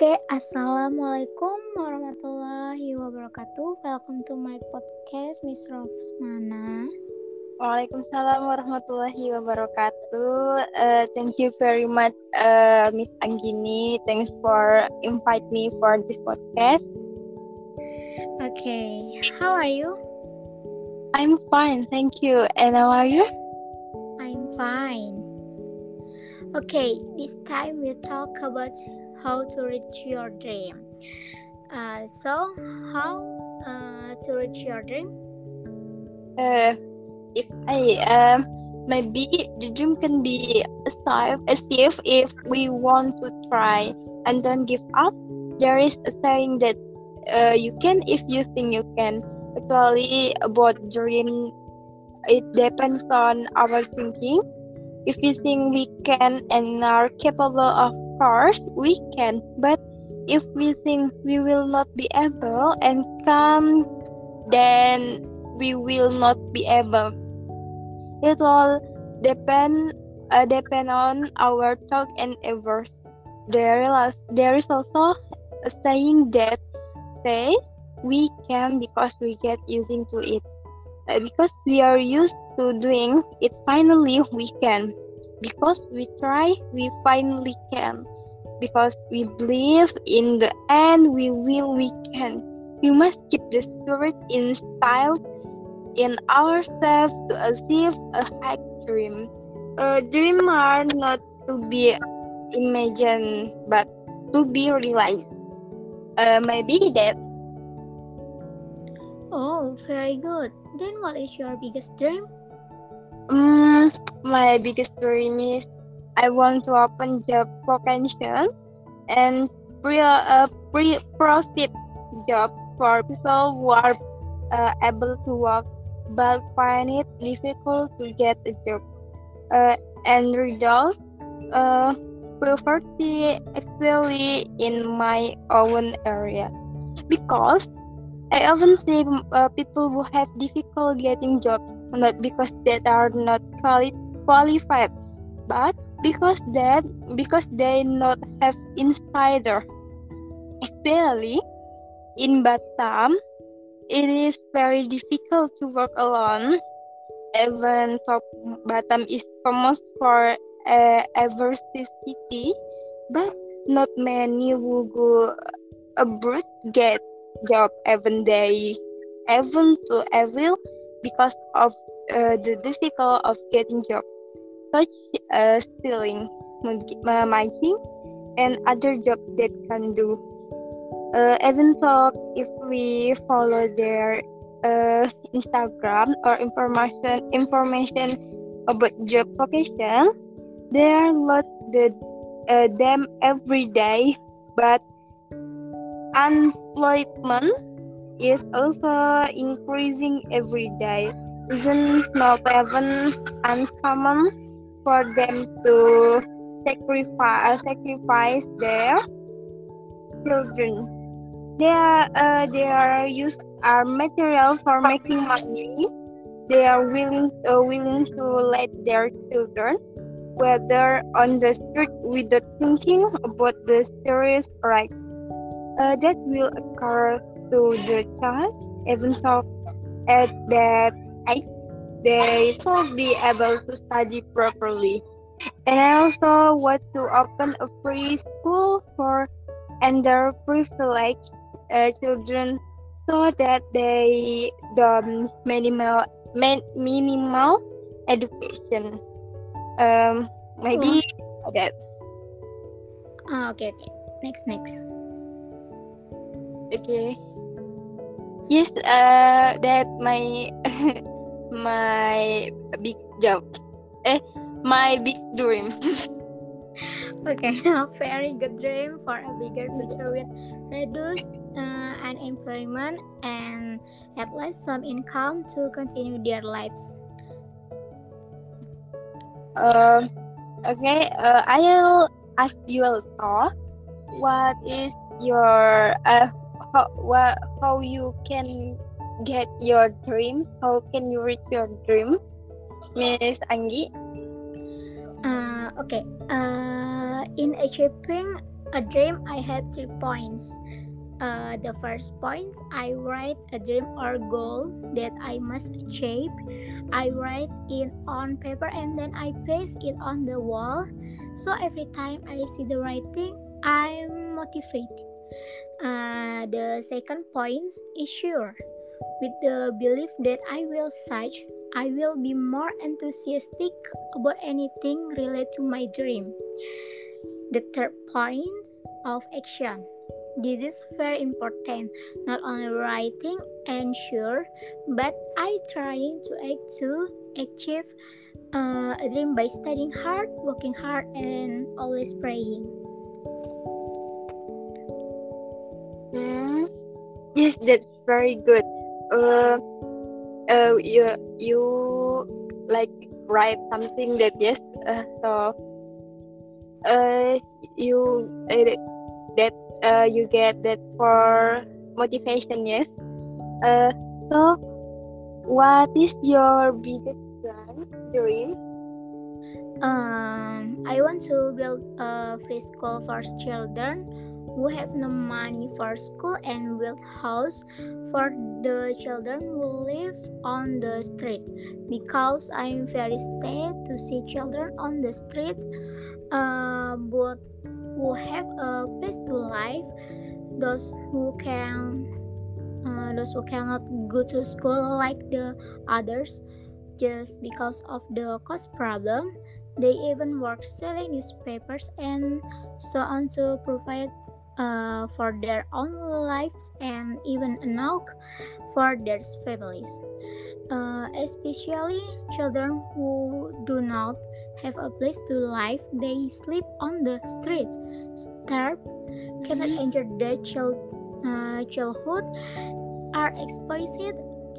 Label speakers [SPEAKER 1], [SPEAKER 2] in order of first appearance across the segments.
[SPEAKER 1] Oke, assalamualaikum warahmatullahi wabarakatuh. Welcome to my podcast, Miss Rosmana.
[SPEAKER 2] Waalaikumsalam warahmatullahi wabarakatuh. Uh, thank you very much, uh, Miss Anggini. Thanks for invite me for this podcast.
[SPEAKER 1] Okay, how are you?
[SPEAKER 2] I'm fine, thank you. And how are you?
[SPEAKER 1] I'm fine. Okay, this time we talk about how to reach your dream. Uh, so, how uh, to reach your dream?
[SPEAKER 2] Uh, if I um maybe the dream can be achieved achieved if we want to try and don't give up. There is a saying that uh, you can if you think you can. Actually, about dream, it depends on our thinking. If we think we can and are capable of course, we can. But if we think we will not be able and come, then we will not be able. It all depend uh, depend on our talk and efforts. There is there is also a saying that says we can because we get using to it. Uh, because we are used to doing it, finally we can. Because we try, we finally can. Because we believe in the end, we will, we can. We must keep the spirit in style in ourselves to achieve a high dream. A dream are not to be imagined, but to be realized. Uh, maybe that.
[SPEAKER 1] Oh, very good. Then, what is your biggest dream?
[SPEAKER 2] My biggest dream is I want to open job vacation and pre uh, pre profit jobs for people who are uh, able to work but find it difficult to get a job. Uh, and reduce uh, poverty especially in my own area because I often see uh, people who have difficult getting jobs not because they are not quali- qualified, but because that because they not have insider. Especially in Batam, it is very difficult to work alone. Even though Batam is famous for uh, diversity, but not many who go abroad get job even they even to evil because of uh, the difficult of getting job such as stealing mining and other job that can do uh, even though if we follow their uh, instagram or information information about job vocation there are lot the uh, them every day but unemployment is also increasing every day. Isn't not even uncommon for them to sacrifice sacrifice their children. They are uh, are used our material for making money. They are willing uh, willing to let their children whether on the street without thinking about the serious rights uh, that will occur to the child even though at that age they should be able to study properly. And I also want to open a free school for underprivileged uh, children so that they the minimal minimal education. Um maybe oh. that.
[SPEAKER 1] Ah, okay okay. Next next.
[SPEAKER 2] Okay. Yes uh that my my big job. Eh my big dream.
[SPEAKER 1] Okay a very good dream for a bigger future with reduced uh, unemployment and at least some income to continue their lives.
[SPEAKER 2] Uh, okay uh, i'll ask you also what is your uh, how what how you can get your dream how can you reach your dream miss anggi
[SPEAKER 1] uh, okay uh, in achieving a dream, I have three points. Uh, the first point, I write a dream or goal that I must achieve. I write it on paper and then I paste it on the wall. So every time I see the writing, I'm motivated. Uh, the second point is sure. With the belief that I will such, I will be more enthusiastic about anything related to my dream. The third point of action. This is very important, not only writing and sure, but I trying to act to achieve uh, a dream by studying hard, working hard, and always praying.
[SPEAKER 2] Mm, yes, that's very good. Uh, uh, you you like write something that yes. Uh, so, uh, you uh, that uh, you get that for motivation. Yes. Uh, so, what is your biggest plan dream?
[SPEAKER 1] Um, I want to build a free school for children who have no money for school and build house for the children who live on the street. Because I'm very sad to see children on the street uh, but who have a place to live those who can uh, those who cannot go to school like the others just because of the cost problem. They even work selling newspapers and so on to provide uh, for their own lives and even enough for their families. Uh, especially children who do not have a place to live, they sleep on the streets, starve, cannot enjoy their child, uh, childhood, are exposed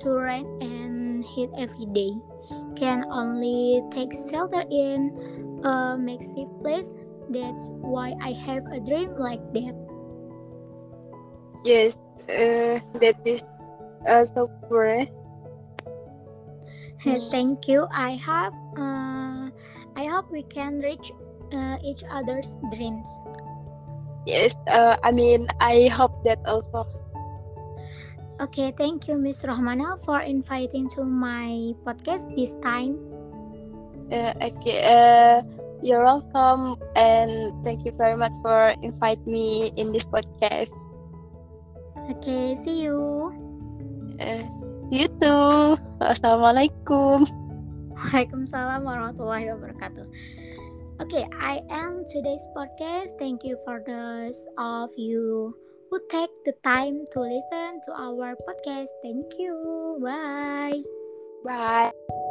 [SPEAKER 1] to rain and heat every day, can only take shelter in a makeshift place. That's why I have a dream like that.
[SPEAKER 2] Yes, uh, that is uh, so great.
[SPEAKER 1] Thank you. I have. Uh, I hope we can reach uh, each other's dreams.
[SPEAKER 2] Yes, uh, I mean, I hope that also.
[SPEAKER 1] Okay, thank you, Miss Rohmana, for inviting to my podcast this time.
[SPEAKER 2] Uh, okay, uh, you're welcome, and thank you very much for inviting me in this podcast.
[SPEAKER 1] Okay, see you.
[SPEAKER 2] Uh, see you too. Assalamualaikum.
[SPEAKER 1] Waalaikumsalam warahmatullahi wabarakatuh. Okay, I end today's podcast. Thank you for those of you who take the time to listen to our podcast. Thank you. Bye.
[SPEAKER 2] Bye.